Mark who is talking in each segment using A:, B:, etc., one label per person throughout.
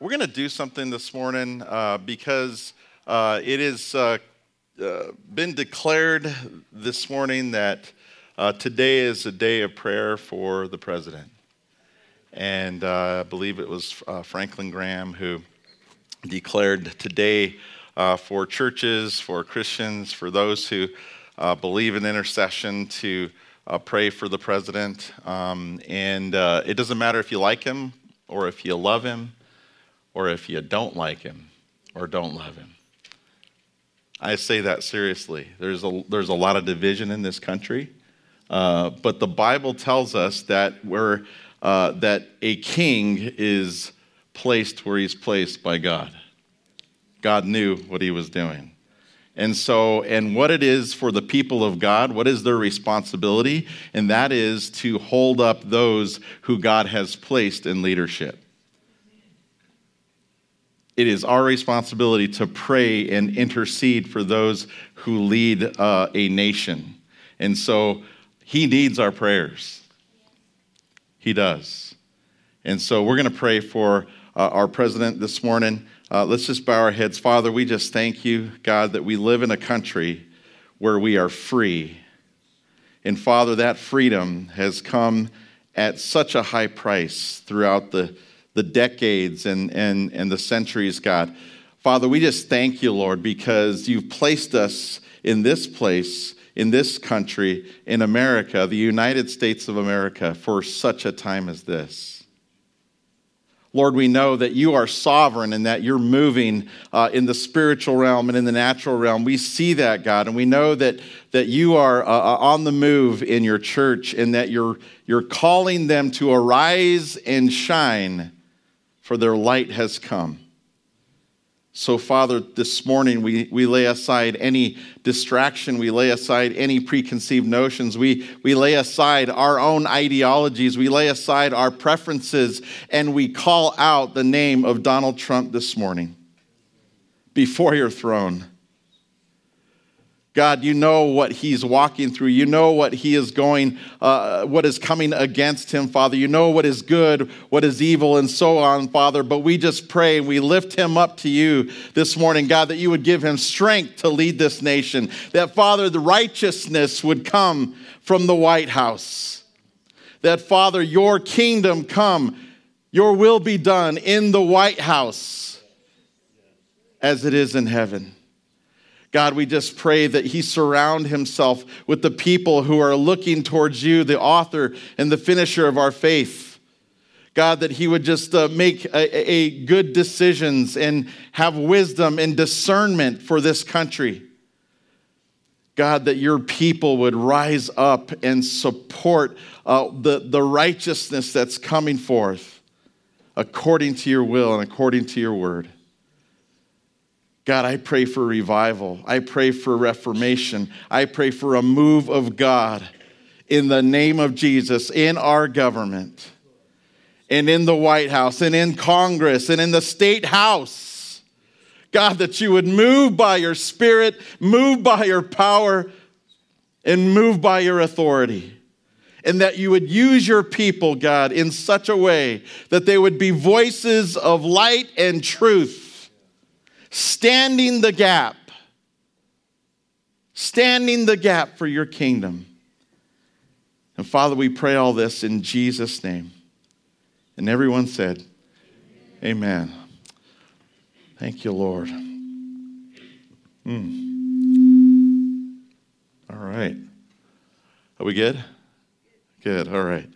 A: we're going to do something this morning uh, because uh, it has uh, uh, been declared this morning that uh, today is a day of prayer for the president. And uh, I believe it was Franklin Graham who declared today for churches, for Christians, for those who believe in intercession to pray for the president. Um, and it doesn't matter if you like him or if you love him or if you don't like him or don't love him. I say that seriously. There's a, there's a lot of division in this country, uh, but the Bible tells us that, we uh, that a king is placed where he's placed by God. God knew what he was doing. And so, and what it is for the people of God, what is their responsibility? And that is to hold up those who God has placed in leadership it is our responsibility to pray and intercede for those who lead uh, a nation. And so he needs our prayers. He does. And so we're going to pray for uh, our president this morning. Uh, let's just bow our heads. Father, we just thank you, God, that we live in a country where we are free. And Father, that freedom has come at such a high price throughout the the decades and, and, and the centuries, God. Father, we just thank you, Lord, because you've placed us in this place, in this country, in America, the United States of America, for such a time as this. Lord, we know that you are sovereign and that you're moving uh, in the spiritual realm and in the natural realm. We see that, God, and we know that, that you are uh, uh on the move in your church and that you're, you're calling them to arise and shine for their light has come. So, Father, this morning we, we lay aside any distraction, we lay aside any preconceived notions, we, we lay aside our own ideologies, we lay aside our preferences, and we call out the name of Donald Trump this morning before your throne. God, you know what he's walking through. You know what he is going, uh, what is coming against him, Father. You know what is good, what is evil, and so on, Father. But we just pray and we lift him up to you this morning, God, that you would give him strength to lead this nation. That, Father, the righteousness would come from the White House. That, Father, your kingdom come, your will be done in the White House as it is in heaven. God, we just pray that he surround himself with the people who are looking towards you, the author and the finisher of our faith. God, that he would just uh, make a, a good decisions and have wisdom and discernment for this country. God, that your people would rise up and support uh, the, the righteousness that's coming forth according to your will and according to your word. God, I pray for revival. I pray for reformation. I pray for a move of God in the name of Jesus in our government and in the White House and in Congress and in the state house. God, that you would move by your spirit, move by your power, and move by your authority. And that you would use your people, God, in such a way that they would be voices of light and truth standing the gap, standing the gap for your kingdom. And Father, we pray all this in Jesus' name. And everyone said, Amen. Thank you, Lord. Mm. All right. Are we good? Good. All right.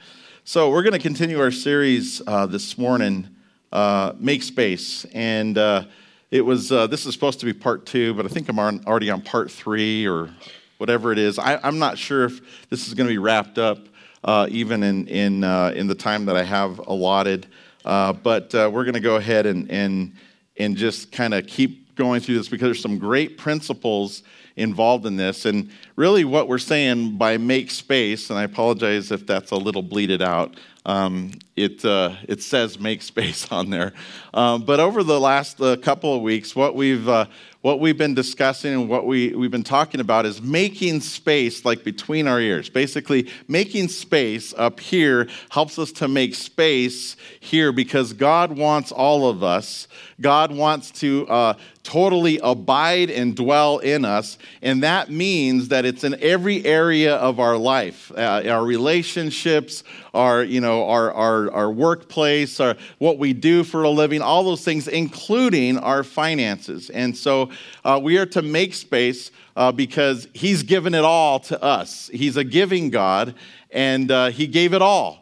A: So we're going to continue our series uh, this morning, uh, Make Space. And uh, it was, uh, this is supposed to be part two, but I think I'm already on part three or whatever it is. I, am not sure if this is going to be wrapped up uh, even in, in, uh, in the time that I have allotted. Uh, but uh, we're going to go ahead and, and, and just kind of keep going through this because there's some great principles involved in this. And really, what we're saying by make space, and I apologize if that's a little bleated out, um, it, uh, it says make space on there. Um, but over the last uh, couple of weeks, what we've, uh, what we've been discussing and what we, we've been talking about is making space like between our ears. Basically, making space up here helps us to make space here because God wants all of us. God wants to uh, totally abide and dwell in us. And that means that it's in every area of our life, uh, our relationships, our, you know, our, our, our workplace, our, what we do for a living, all those things, including our finances. And so uh, we are to make space uh, because He's given it all to us. He's a giving God, and uh, He gave it all.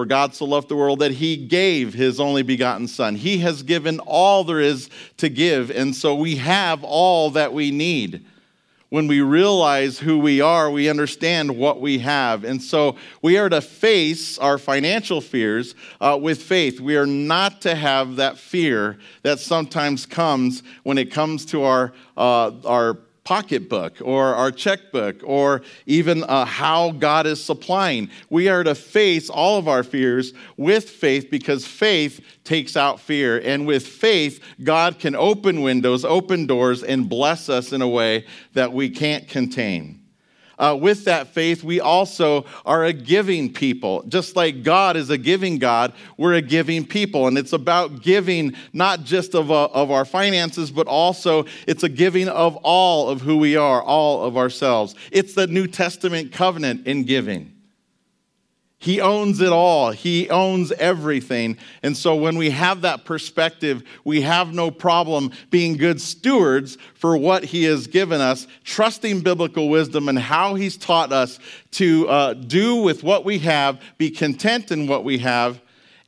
A: For God so loved the world that he gave his only begotten Son. He has given all there is to give, and so we have all that we need. When we realize who we are, we understand what we have. And so we are to face our financial fears uh, with faith. We are not to have that fear that sometimes comes when it comes to our, uh, our pocketbook or our checkbook or even uh, how God is supplying. We are to face all of our fears with faith because faith takes out fear. And with faith, God can open windows, open doors, and bless us in a way that we can't contain uh, with that faith, we also are a giving people. Just like God is a giving God, we're a giving people. And it's about giving not just of, uh, of our finances, but also it's a giving of all of who we are, all of ourselves. It's the New Testament covenant in giving. He owns it all. He owns everything. And so when we have that perspective, we have no problem being good stewards for what He has given us, trusting biblical wisdom and how He's taught us to uh, do with what we have, be content in what we have,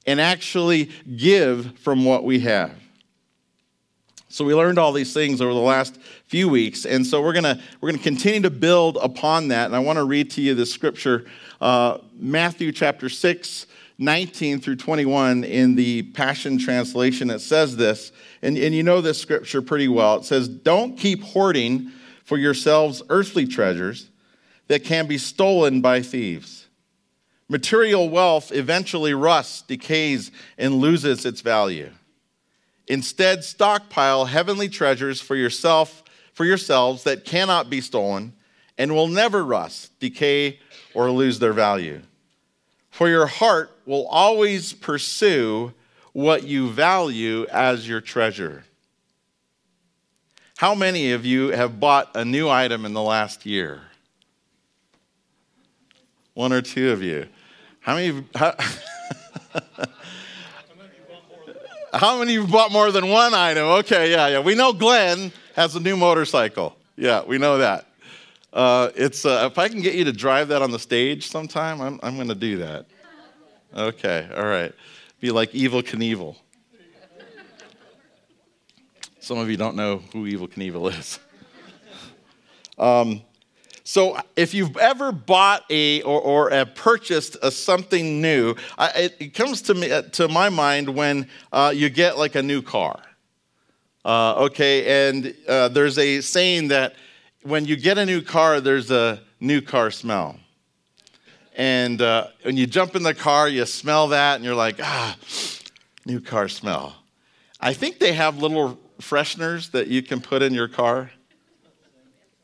A: and actually give from what we have. So we learned all these things over the last few weeks, and so we're gonna we're gonna continue to build upon that. And I want to read to you the scripture uh, Matthew chapter 6, 19 through 21 in the Passion Translation. It says this, and, and you know this scripture pretty well. It says, Don't keep hoarding for yourselves earthly treasures that can be stolen by thieves. Material wealth eventually rusts, decays, and loses its value. Instead, stockpile heavenly treasures for yourself, for yourselves that cannot be stolen and will never rust, decay, or lose their value. For your heart will always pursue what you value as your treasure. How many of you have bought a new item in the last year? One or two of you. How many? How, how many of you bought more than one item? Okay, yeah, yeah. We know Glenn has a new motorcycle. Yeah, we know that. Uh, it's, uh, if I can get you to drive that on the stage sometime, I'm, I'm going to do that. Okay, all right. Be like Evel Knievel. Some of you don't know who Evel Knievel is. Um, so, if you've ever bought a or, or have purchased a, something new, I, it, it, comes to me uh, to my mind when uh, you get like a new car. Uh, okay, and uh, there's a saying that when you get a new car, there's a new car smell. And uh, when you jump in the car, you smell that, and you're like, ah, new car smell. I think they have little fresheners that you can put in your car.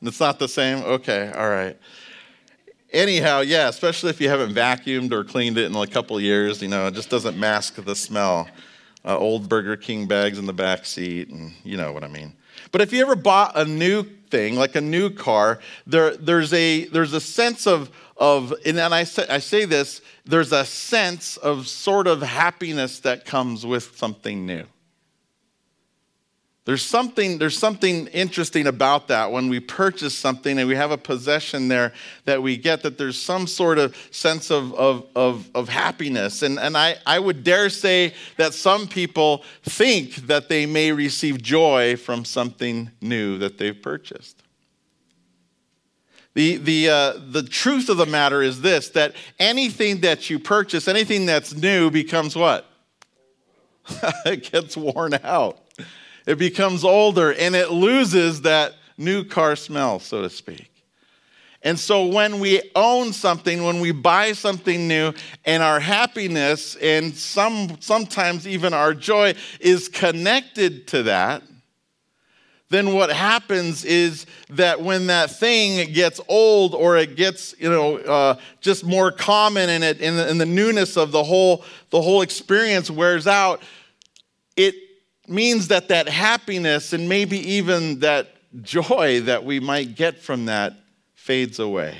A: It's not the same? Okay, all right. Anyhow, yeah, especially if you haven't vacuumed or cleaned it in a couple years, you know, it just doesn't mask the smell. Uh, old Burger King bags in the back seat, and you know what I mean. But if you ever bought a new thing, like a new car, there, there's, a, there's a sense of, of and I say, I say this, there's a sense of sort of happiness that comes with something new. There's something, there's something interesting about that when we purchase something and we have a possession there that we get, that there's some sort of sense of, of, of, of happiness. And, and I, I would dare say that some people think that they may receive joy from something new that they've purchased. The, the, uh, the truth of the matter is this that anything that you purchase, anything that's new, becomes what? it gets worn out it becomes older and it loses that new car smell, so to speak. And so when we own something, when we buy something new, and our happiness and some, sometimes even our joy is connected to that, then what happens is that when that thing gets old or it gets you know uh, just more common and it and the, and the newness of the whole the whole experience wears out it means that that happiness and maybe even that joy that we might get from that fades away.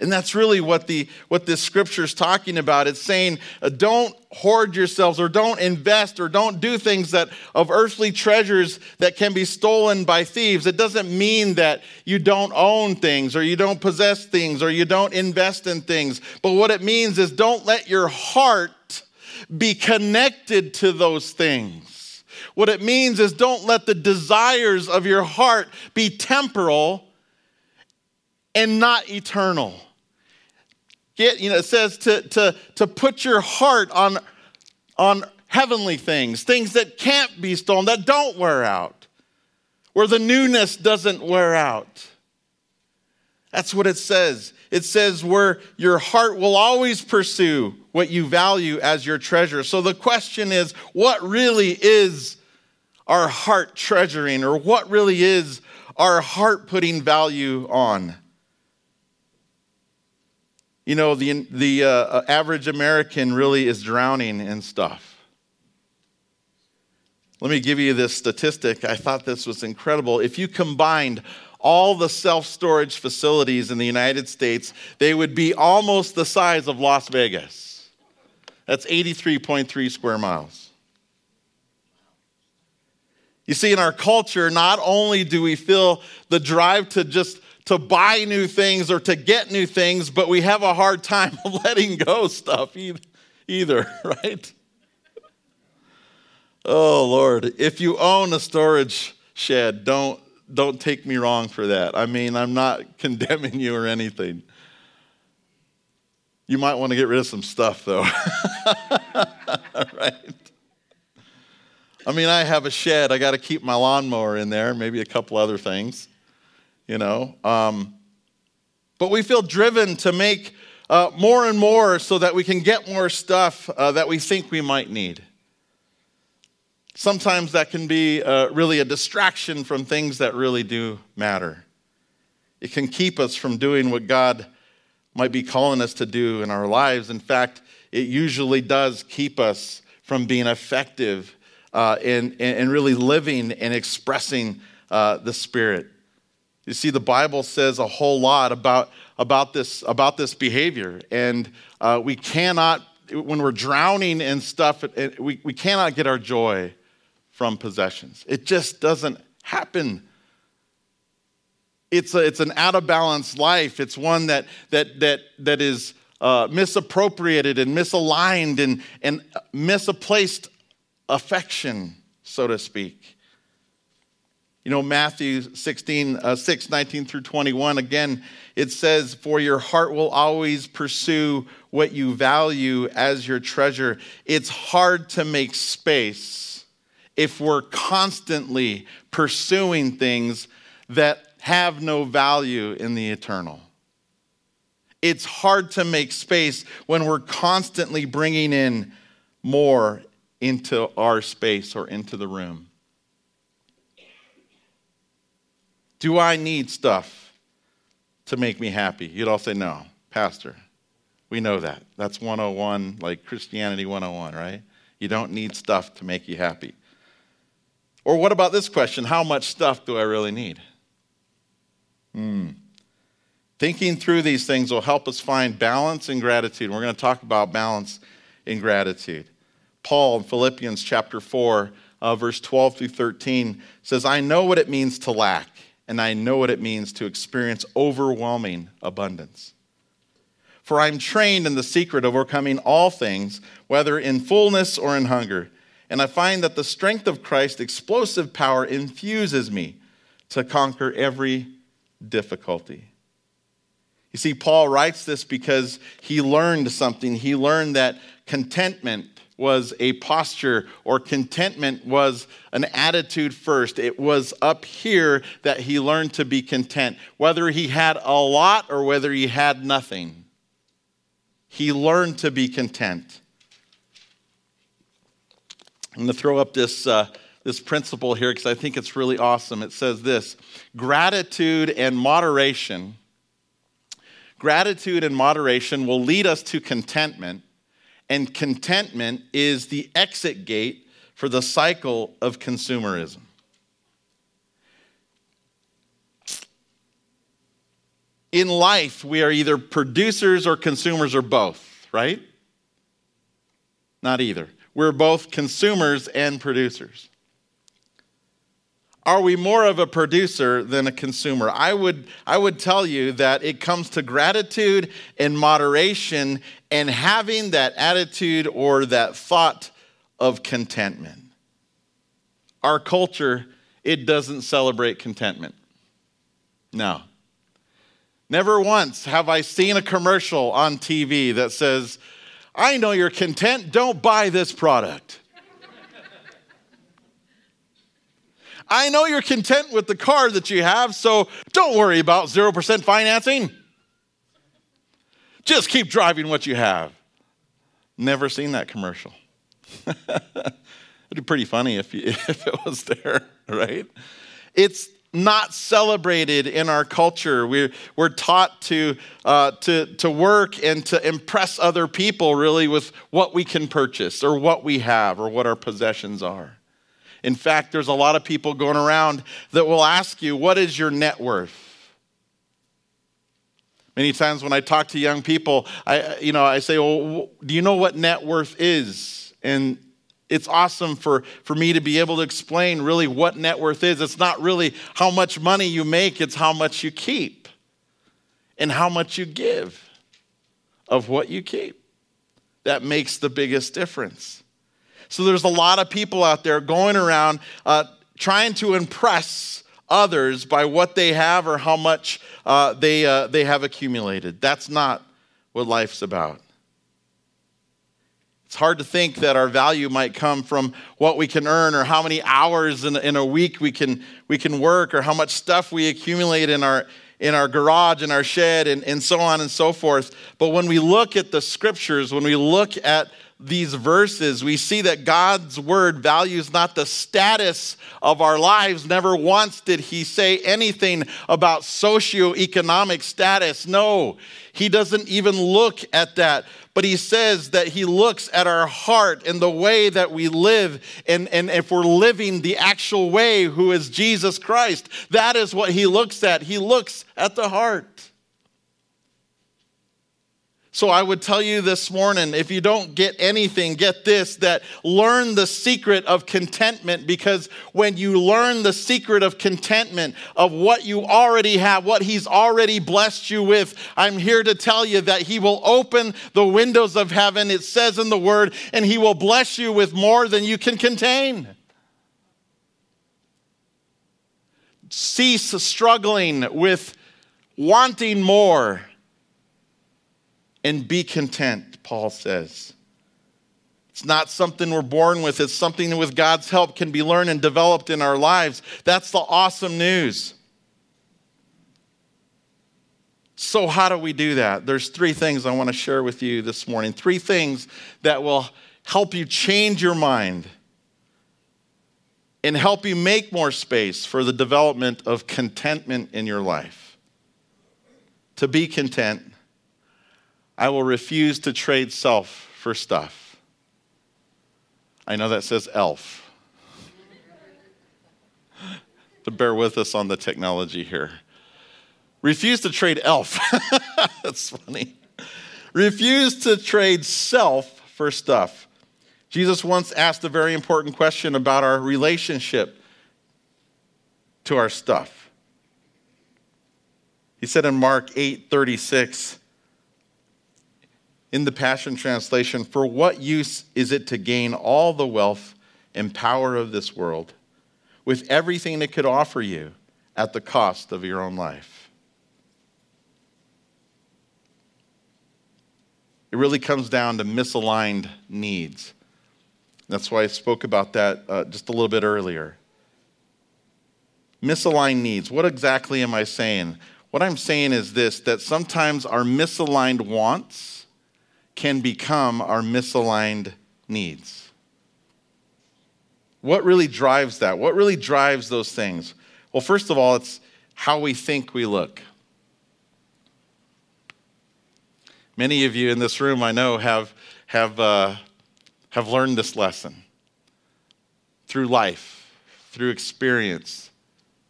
A: And that's really what, the, what this scripture is talking about. It's saying, uh, don't hoard yourselves or don't invest or don't do things that of earthly treasures that can be stolen by thieves. It doesn't mean that you don't own things or you don't possess things or you don't invest in things. But what it means is don't let your heart be connected to those things. What it means is don't let the desires of your heart be temporal and not eternal. Get, you know, it says to, to, to put your heart on, on heavenly things, things that can't be stolen, that don't wear out, where the newness doesn't wear out. That's what it says. It says where your heart will always pursue what you value as your treasure. So the question is what really is our heart treasuring, or what really is our heart putting value on? you know, the, the uh, average American really is drowning in stuff. Let me give you this statistic. I thought this was incredible. If you combined all the self storage facilities in the United States, they would be almost the size of Las Vegas. That's 83.3 square miles. You see, in our culture, not only do we feel the drive to just to buy new things or to get new things, but we have a hard time letting go stuff either, right? Oh Lord, if you own a storage shed, don't don't take me wrong for that. I mean, I'm not condemning you or anything. You might want to get rid of some stuff though. right? I mean, I have a shed. I got to keep my lawnmower in there, maybe a couple other things you know. Um, but we feel driven to make uh, more and more so that we can get more stuff uh, that we think we might need. Sometimes that can be uh, really a distraction from things that really do matter. It can keep us from doing what God might be calling us to do in our lives. In fact, it usually does keep us from being effective uh, in, in, really living and expressing uh, the Spirit. You see, the Bible says a whole lot about, about, this, about this behavior. And uh, we cannot, when we're drowning in stuff, it, we, we cannot get our joy from possessions. It just doesn't happen. It's, a, it's an out of balance life. It's one that, that, that, that is uh, misappropriated and misaligned and, and misplaced affection, so to speak. You know, Matthew 16, uh, 6, 19 through 21, again, it says, For your heart will always pursue what you value as your treasure. It's hard to make space if we're constantly pursuing things that have no value in the eternal. It's hard to make space when we're constantly bringing in more into our space or into the room. Do I need stuff to make me happy? You'd all say, No, Pastor. We know that. That's 101, like Christianity 101, right? You don't need stuff to make you happy. Or what about this question How much stuff do I really need? Hmm. Thinking through these things will help us find balance and gratitude. We're going to talk about balance and gratitude. Paul in Philippians chapter 4, uh, verse 12 through 13 says, I know what it means to lack and I know what it means to experience overwhelming abundance. For I'm trained in the secret of overcoming all things, whether in fullness or in hunger. And I find that the strength of Christ's explosive power infuses me to conquer every difficulty. You see, Paul writes this because he learned something. He learned that contentment was a posture, or contentment was an attitude first. It was up here that he learned to be content. Whether he had a lot or whether he had nothing, he learned to be content. I'm going to throw up this, uh, this principle here because I think it's really awesome. It says this gratitude and moderation. Gratitude and moderation will lead us to contentment and contentment is the exit gate for the cycle of consumerism. In life, we are either producers or consumers or both, right? Not either. We're both consumers and producers. Are we more of a producer than a consumer? I would, I would tell you that it comes to gratitude and moderation and having that attitude or that thought of contentment. Our culture, it doesn't celebrate contentment. No. Never once have I seen a commercial on TV that says, I know you're content, don't buy this product. I know you're content with the car that you have, so don't worry about 0% financing. Just keep driving what you have. Never seen that commercial. It'd be pretty funny if, you, if it was there, right? It's not celebrated in our culture. We're, we're taught to, uh, to, to work and to impress other people really with what we can purchase or what we have or what our possessions are. In fact, there's a lot of people going around that will ask you, What is your net worth? Many times when I talk to young people, I, you know, I say, Well, do you know what net worth is? And it's awesome for, for me to be able to explain really what net worth is. It's not really how much money you make, it's how much you keep and how much you give of what you keep. That makes the biggest difference. So there's a lot of people out there going around uh, trying to impress others by what they have or how much uh, they, uh, they have accumulated. That's not what life's about. It's hard to think that our value might come from what we can earn or how many hours in, in a week we can, we can work or how much stuff we accumulate in our, in our garage, in our shed, and, and so on and so forth. But when we look at the scriptures, when we look at these verses, we see that God's word values not the status of our lives. Never once did he say anything about socioeconomic status. No, he doesn't even look at that. But he says that he looks at our heart and the way that we live. And, and if we're living the actual way, who is Jesus Christ, that is what he looks at. He looks at the heart. So I would tell you this morning if you don't get anything, get this that learn the secret of contentment because when you learn the secret of contentment of what you already have, what He's already blessed you with, I'm here to tell you that He will open the windows of heaven, it says in the Word, and He will bless you with more than you can contain. Cease struggling with wanting more and be content, Paul says. It's not something we're born with, it's something that with God's help can be learned and developed in our lives. That's the awesome news. So, how do we do that? There's three things I want to share with you this morning. Three things that will help you change your mind and help you make more space for the development of contentment in your life. To be content I will refuse to trade self for stuff. I know that says elf. but bear with us on the technology here. Refuse to trade elf. That's funny. Refuse to trade self for stuff. Jesus once asked a very important question about our relationship to our stuff. He said in Mark 8 36, in the Passion Translation, for what use is it to gain all the wealth and power of this world with everything it could offer you at the cost of your own life? It really comes down to misaligned needs. That's why I spoke about that uh, just a little bit earlier. Misaligned needs. What exactly am I saying? What I'm saying is this that sometimes our misaligned wants can become our misaligned needs. What really drives that? What really drives those things? Well, first of all, it's how we think we look. Many of you in this room, I know, have, have, uh, have learned this lesson through life, through experience,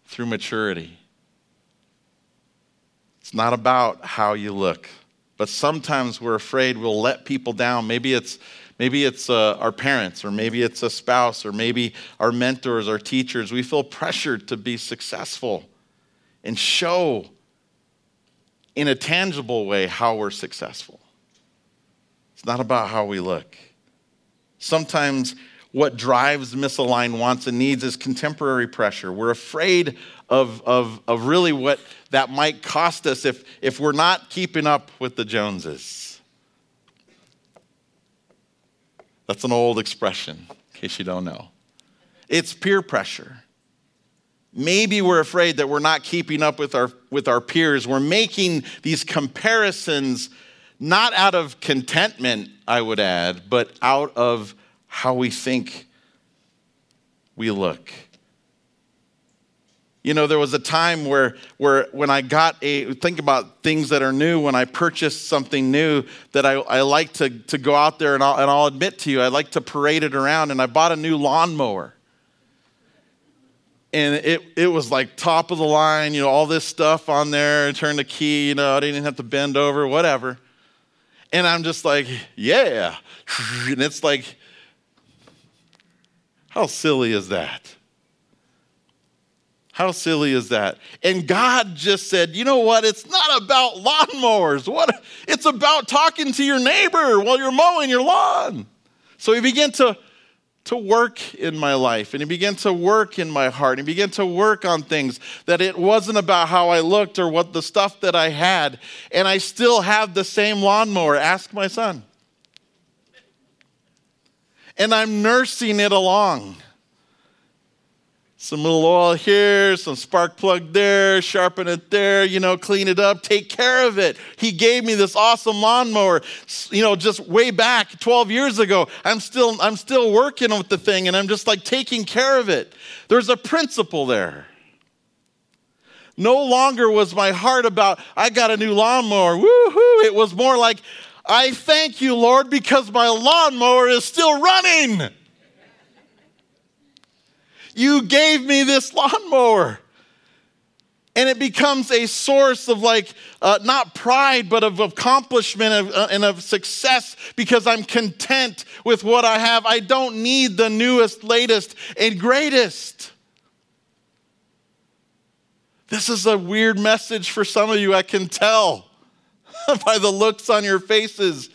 A: through maturity. It's not about how you look, but sometimes we're afraid we'll let people down. Maybe it's maybe it's uh, our parents, or maybe it's a spouse, or maybe our mentors, our teachers. We feel pressured to be successful and show in a tangible way how we're successful. It's not about how we look. Sometimes what drives misaligned wants and needs is contemporary pressure. We're afraid of, of, of really what that might cost us if, if we're not keeping up with the Joneses. That's an old expression, in case you don't know. It's peer pressure. Maybe we're afraid that we're not keeping up with our, with our peers. We're making these comparisons not out of contentment, I would add, but out of how we think we look. You know, there was a time where, where when I got a, think about things that are new, when I purchased something new, that I, I like to, to go out there and I'll, and I'll admit to you, I like to parade it around. And I bought a new lawnmower. And it, it was like top of the line, you know, all this stuff on there, turn the key, you know, I didn't even have to bend over, whatever. And I'm just like, yeah. And it's like, how silly is that? How silly is that? And God just said, you know what? It's not about lawnmowers. What? It's about talking to your neighbor while you're mowing your lawn. So he began to, to work in my life and he began to work in my heart. He began to work on things that it wasn't about how I looked or what the stuff that I had. And I still have the same lawnmower. Ask my son. And I'm nursing it along some little oil here, some spark plug there, sharpen it there, you know, clean it up, take care of it. He gave me this awesome lawnmower, you know, just way back 12 years ago. I'm still I'm still working with the thing and I'm just like taking care of it. There's a principle there. No longer was my heart about I got a new lawnmower. Woohoo! It was more like I thank you, Lord, because my lawnmower is still running. You gave me this lawnmower. And it becomes a source of like, uh, not pride, but of accomplishment of, uh, and of success because I'm content with what I have. I don't need the newest, latest, and greatest. This is a weird message for some of you, I can tell by the looks on your faces.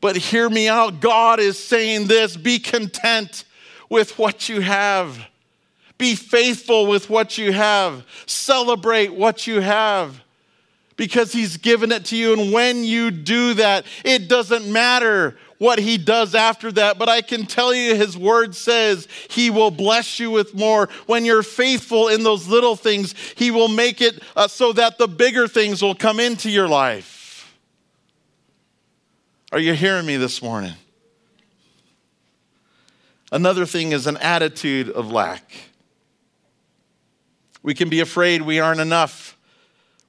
A: But hear me out. God is saying this be content with what you have. Be faithful with what you have. Celebrate what you have because He's given it to you. And when you do that, it doesn't matter what He does after that. But I can tell you, His word says He will bless you with more. When you're faithful in those little things, He will make it uh, so that the bigger things will come into your life. Are you hearing me this morning? Another thing is an attitude of lack. We can be afraid we aren't enough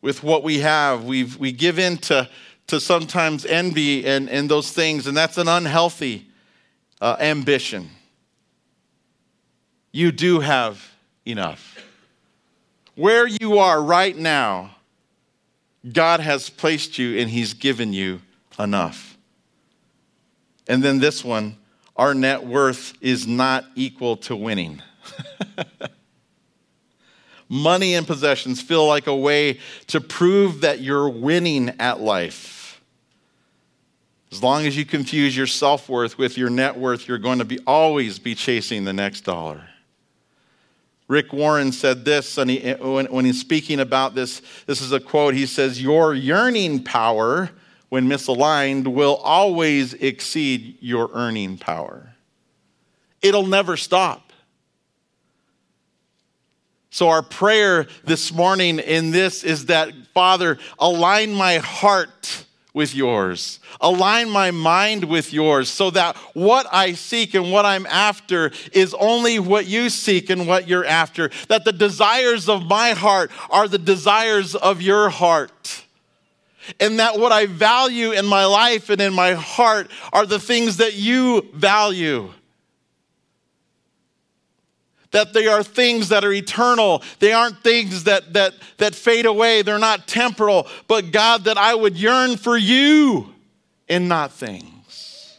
A: with what we have. we we give in to, to sometimes envy and, and those things, and that's an unhealthy uh, ambition. You do have enough. Where you are right now, God has placed you and He's given you enough. And then this one our net worth is not equal to winning. money and possessions feel like a way to prove that you're winning at life. As long as you confuse your self worth with your net worth, you're going to be always be chasing the next dollar. Rick Warren said this and he, when, when he's speaking about this. This is a quote. He says, Your yearning power, when misaligned, will always exceed your earning power. it'll never stop. So, our prayer this morning in this is that, Father, align my heart with yours. Align my mind with yours so that what I seek and what I'm after is only what you seek and what you're after. That the desires of my heart are the desires of your heart. And that what I value in my life and in my heart are the things that you value that they are things that are eternal. They aren't things that, that, that fade away. They're not temporal. But God, that I would yearn for you and not things.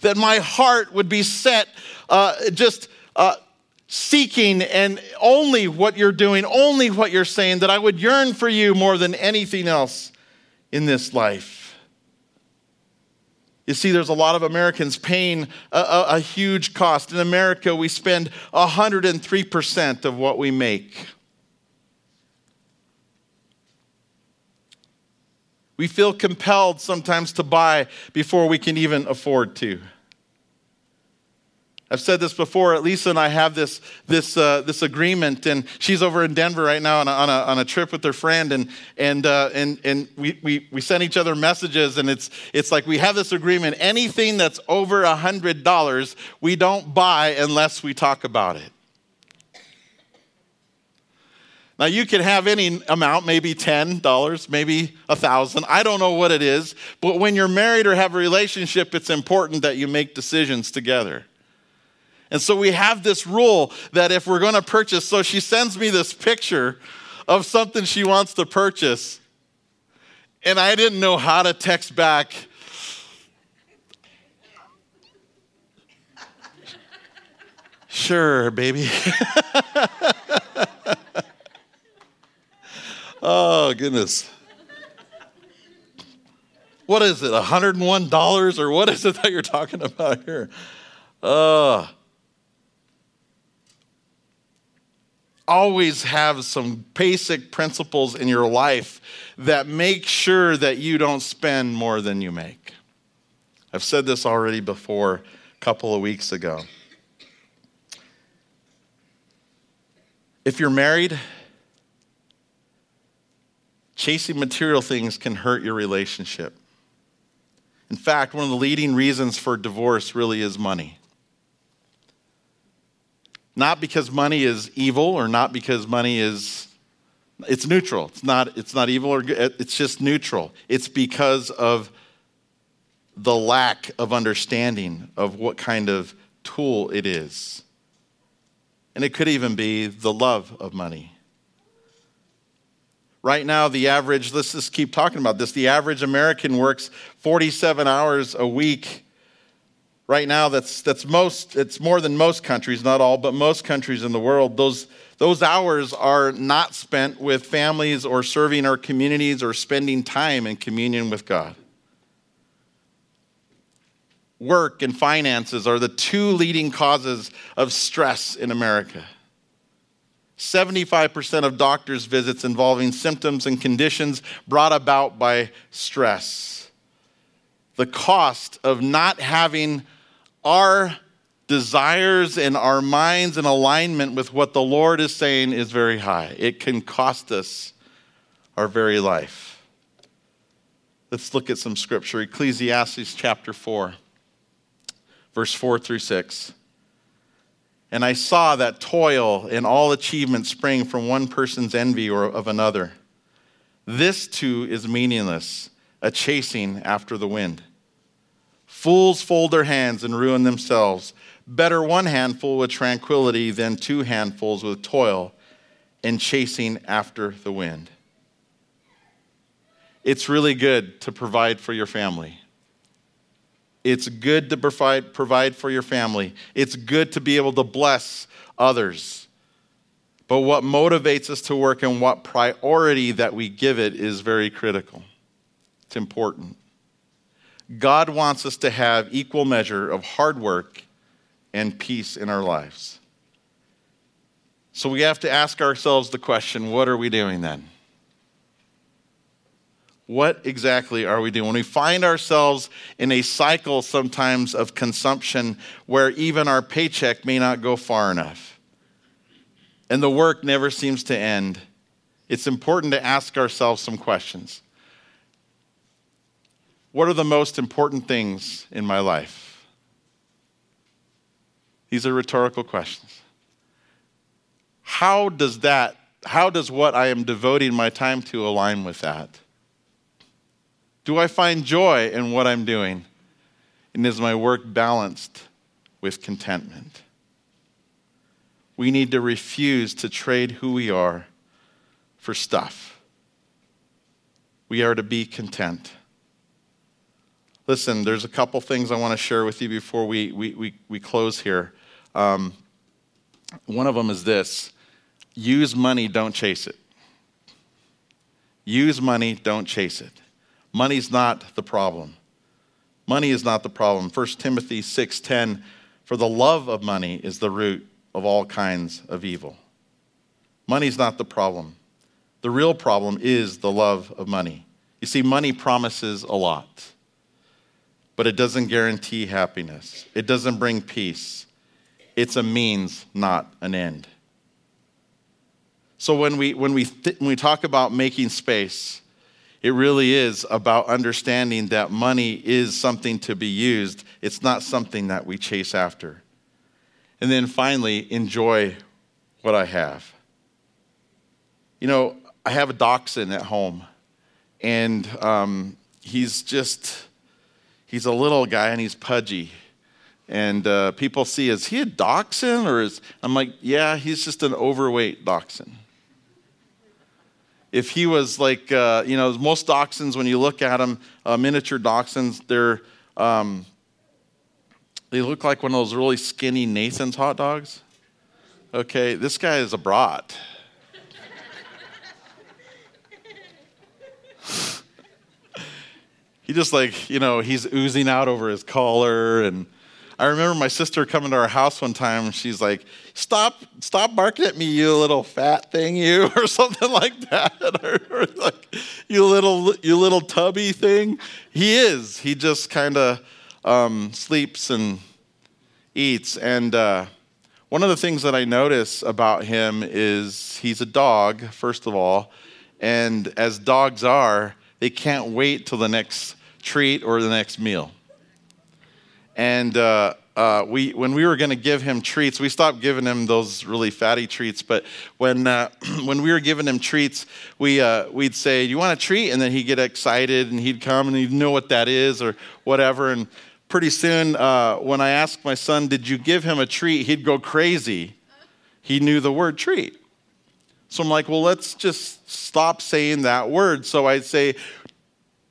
A: That my heart would be set uh, just uh, seeking and only what you're doing, only what you're saying, that I would yearn for you more than anything else in this life. You see, there's a lot of Americans paying a, a, a huge cost. In America, we spend 103% of what we make. We feel compelled sometimes to buy before we can even afford to. I've said this before. Lisa and I have this, this, uh, this agreement, and she's over in Denver right now on a, on a, on a trip with her friend, and, and, uh, and, and we, we, we send each other messages, and it's, it's like we have this agreement. Anything that's over a $100, we don't buy unless we talk about it. Now you can have any amount, maybe $10, maybe a 1000 I don't know what it is, but when you're married or have a relationship, it's important that you make decisions together. And so we have this rule that if we're going to purchase, so she sends me this picture of something she wants to purchase. And I didn't know how to text back. Sure, baby. oh, goodness. What is it, $101 or what is it that you're talking about here? Uh, always have some basic principles in your life that make sure that you don't spend more than you make. I've said this already before a couple of weeks ago. If you're married, chasing material things can hurt your relationship. In fact, one of the leading reasons for divorce really is money. Not because money is evil or not because money is it's neutral. It's not it's not evil or. It's just neutral. It's because of the lack of understanding of what kind of tool it is. And it could even be the love of money. Right now, the average, let's just keep talking about this. The average American works 47 hours a week right now that's, that's most, it's more than most countries, not all, but most countries in the world. Those, those hours are not spent with families or serving our communities or spending time in communion with God. Work and finances are the two leading causes of stress in America. 75% of doctors' visits involving symptoms and conditions brought about by stress. The cost of not having our desires and our minds in alignment with what the Lord is saying is very high. It can cost us our very life. Let's look at some scripture Ecclesiastes chapter 4, verse 4 through 6. And I saw that toil and all achievement spring from one person's envy or of another. This too is meaningless, a chasing after the wind. Fools fold their hands and ruin themselves. Better one handful with tranquility than two handfuls with toil and chasing after the wind. It's really good to provide for your family. It's good to provide, provide for your family. It's good to be able to bless others. But what motivates us to work and what priority that we give it is very critical. It's important. God wants us to have equal measure of hard work and peace in our lives. So we have to ask ourselves the question what are we doing then? What exactly are we doing? When we find ourselves in a cycle sometimes of consumption where even our paycheck may not go far enough and the work never seems to end, it's important to ask ourselves some questions. What are the most important things in my life? These are rhetorical questions. How does that, how does what I am devoting my time to align with that? Do I find joy in what I'm doing? And is my work balanced with contentment? We need to refuse to trade who we are for stuff. We are to be content. Listen, there's a couple things I want to share with you before we, we, we, we close here. Um, one of them is this use money, don't chase it. Use money, don't chase it. Money's not the problem. Money is not the problem. 1 Timothy 6:10 For the love of money is the root of all kinds of evil. Money's not the problem. The real problem is the love of money. You see money promises a lot, but it doesn't guarantee happiness. It doesn't bring peace. It's a means, not an end. So when we when we th- when we talk about making space, it really is about understanding that money is something to be used, it's not something that we chase after. And then finally, enjoy what I have. You know, I have a dachshund at home, and um, he's just, he's a little guy and he's pudgy. And uh, people see, is he a dachshund or is, I'm like, yeah, he's just an overweight dachshund if he was like, uh, you know, most dachshunds, when you look at them, uh, miniature dachshunds, they're, um, they look like one of those really skinny Nathan's hot dogs. Okay, this guy is a brat. He just like, you know, he's oozing out over his collar and I remember my sister coming to our house one time and she's like, Stop, stop barking at me, you little fat thing, you, or something like that. or, like, you little, you little tubby thing. He is. He just kind of um, sleeps and eats. And uh, one of the things that I notice about him is he's a dog, first of all. And as dogs are, they can't wait till the next treat or the next meal. And uh, uh, we, when we were going to give him treats, we stopped giving him those really fatty treats. But when, uh, when we were giving him treats, we, uh, we'd say, you want a treat? And then he'd get excited and he'd come and he'd know what that is or whatever. And pretty soon, uh, when I asked my son, Did you give him a treat? he'd go crazy. He knew the word treat. So I'm like, Well, let's just stop saying that word. So I'd say,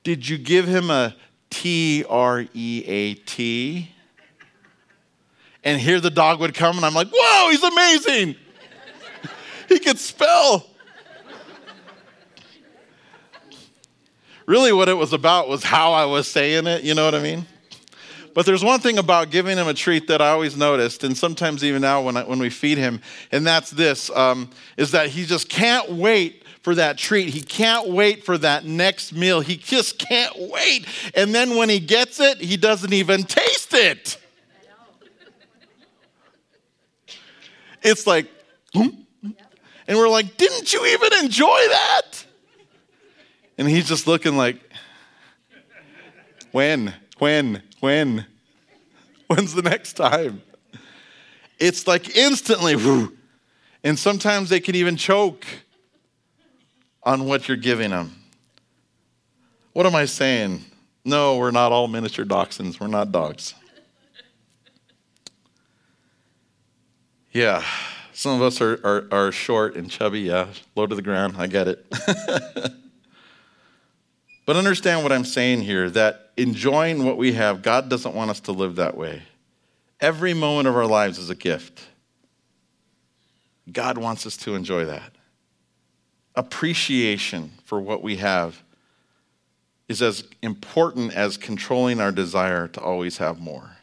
A: Did you give him a T R E A T. And here the dog would come, and I'm like, whoa, he's amazing. he could spell. really, what it was about was how I was saying it, you know what I mean? But there's one thing about giving him a treat that I always noticed, and sometimes even now when, I, when we feed him, and that's this, um, is that he just can't wait for that treat. He can't wait for that next meal. He just can't wait. And then when he gets it, he doesn't even taste it. It's like, hmm? and we're like, didn't you even enjoy that? And he's just looking like, when, when, when? When's the next time? It's like instantly, and sometimes they can even choke on what you're giving them. What am I saying? No, we're not all miniature dachshunds. We're not dogs. Yeah, some of us are, are, are short and chubby. Yeah, low to the ground. I get it. but understand what I'm saying here that enjoying what we have, God doesn't want us to live that way. Every moment of our lives is a gift. God wants us to enjoy that appreciation for what we have is as important as controlling our desire to always have more.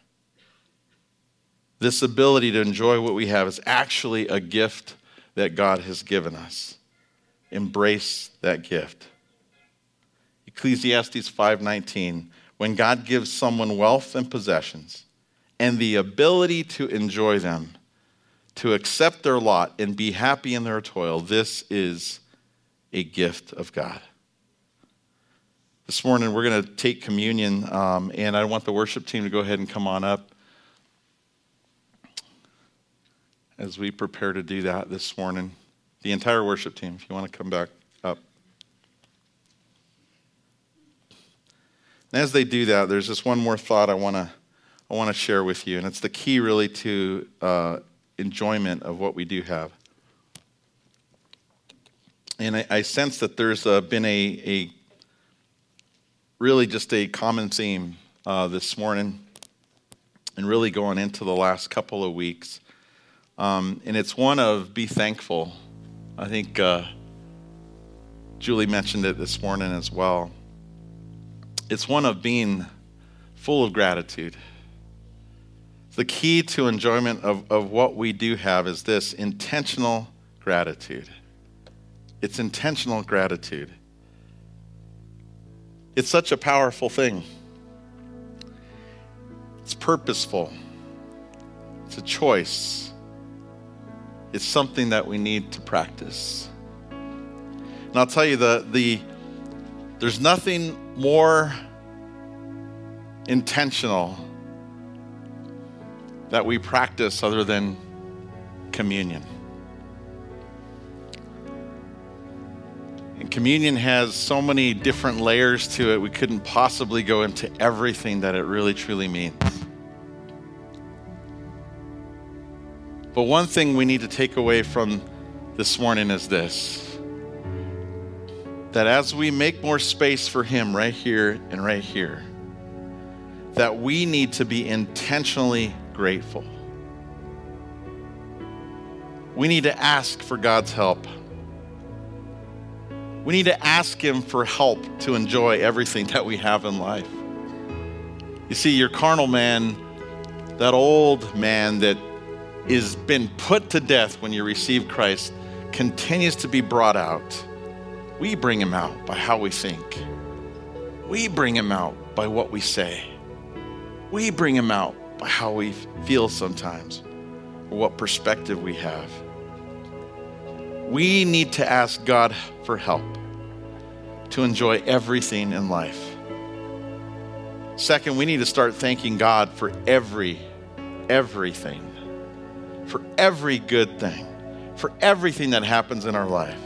A: This ability to enjoy what we have is actually a gift that God has given us. Embrace that gift. Ecclesiastes 5:19, when God gives someone wealth and possessions and the ability to enjoy them, to accept their lot and be happy in their toil, this is a gift of God. This morning, we're going to take communion, um, and I want the worship team to go ahead and come on up as we prepare to do that this morning. The entire worship team, if you want to come back up. And as they do that, there's just one more thought I want to I want to share with you, and it's the key really to uh, enjoyment of what we do have. And I, I sense that there's uh, been a, a, really just a common theme uh, this morning and really going into the last couple of weeks. Um, and it's one of be thankful. I think uh, Julie mentioned it this morning as well. It's one of being full of gratitude. The key to enjoyment of, of what we do have is this intentional gratitude. It's intentional gratitude. It's such a powerful thing. It's purposeful. It's a choice. It's something that we need to practice. And I'll tell you the, the there's nothing more intentional that we practice other than communion. Communion has so many different layers to it, we couldn't possibly go into everything that it really truly means. But one thing we need to take away from this morning is this that as we make more space for Him right here and right here, that we need to be intentionally grateful. We need to ask for God's help. We need to ask Him for help to enjoy everything that we have in life. You see, your carnal man, that old man that is been put to death when you receive Christ, continues to be brought out. We bring him out by how we think. We bring him out by what we say. We bring him out by how we feel sometimes or what perspective we have. We need to ask God for help to enjoy everything in life. Second, we need to start thanking God for every, everything, for every good thing, for everything that happens in our life.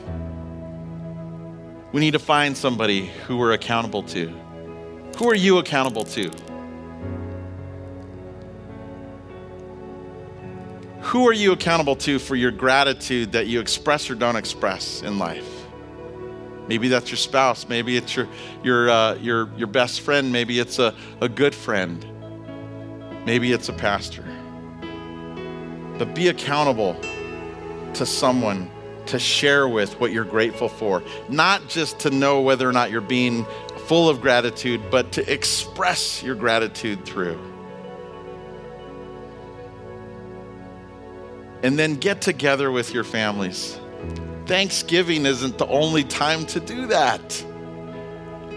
A: We need to find somebody who we're accountable to. Who are you accountable to? Who are you accountable to for your gratitude that you express or don't express in life? Maybe that's your spouse. Maybe it's your, your, uh, your, your best friend. Maybe it's a, a good friend. Maybe it's a pastor. But be accountable to someone to share with what you're grateful for. Not just to know whether or not you're being full of gratitude, but to express your gratitude through. And then get together with your families. Thanksgiving isn't the only time to do that.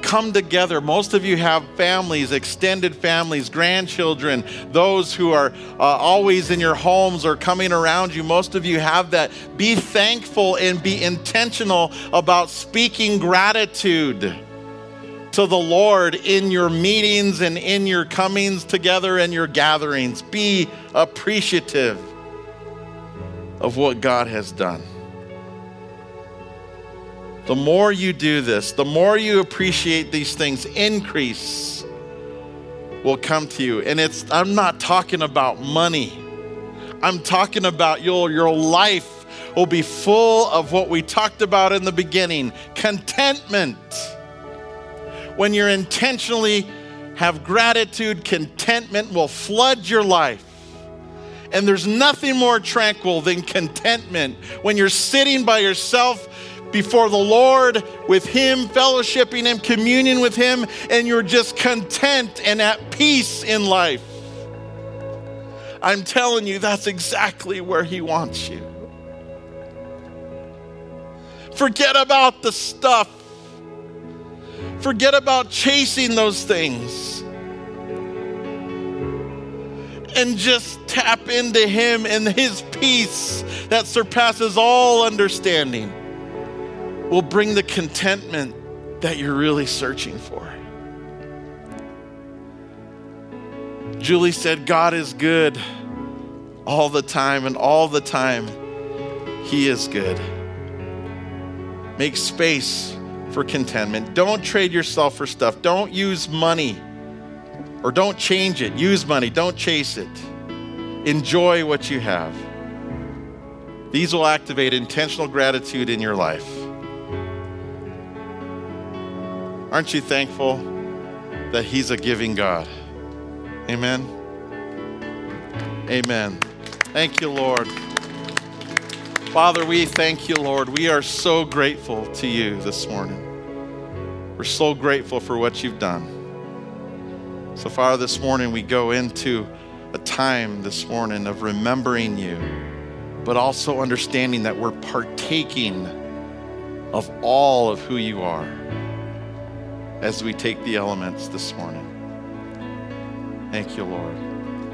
A: Come together. Most of you have families, extended families, grandchildren, those who are uh, always in your homes or coming around you. Most of you have that. Be thankful and be intentional about speaking gratitude to the Lord in your meetings and in your comings together and your gatherings. Be appreciative of what God has done. The more you do this, the more you appreciate these things, increase will come to you. And it's I'm not talking about money. I'm talking about your your life will be full of what we talked about in the beginning, contentment. When you're intentionally have gratitude, contentment will flood your life. And there's nothing more tranquil than contentment when you're sitting by yourself before the Lord with Him, fellowshipping Him, communion with Him, and you're just content and at peace in life. I'm telling you, that's exactly where He wants you. Forget about the stuff. Forget about chasing those things. And just tap into Him and His peace that surpasses all understanding will bring the contentment that you're really searching for. Julie said, God is good all the time, and all the time, He is good. Make space for contentment. Don't trade yourself for stuff. Don't use money or don't change it. Use money, don't chase it. Enjoy what you have. These will activate intentional gratitude in your life. Aren't you thankful that He's a giving God? Amen. Amen. Thank you, Lord. Father, we thank you, Lord. We are so grateful to you this morning. We're so grateful for what you've done. So, Father, this morning we go into a time this morning of remembering you, but also understanding that we're partaking of all of who you are as we take the elements this morning. Thank you, Lord.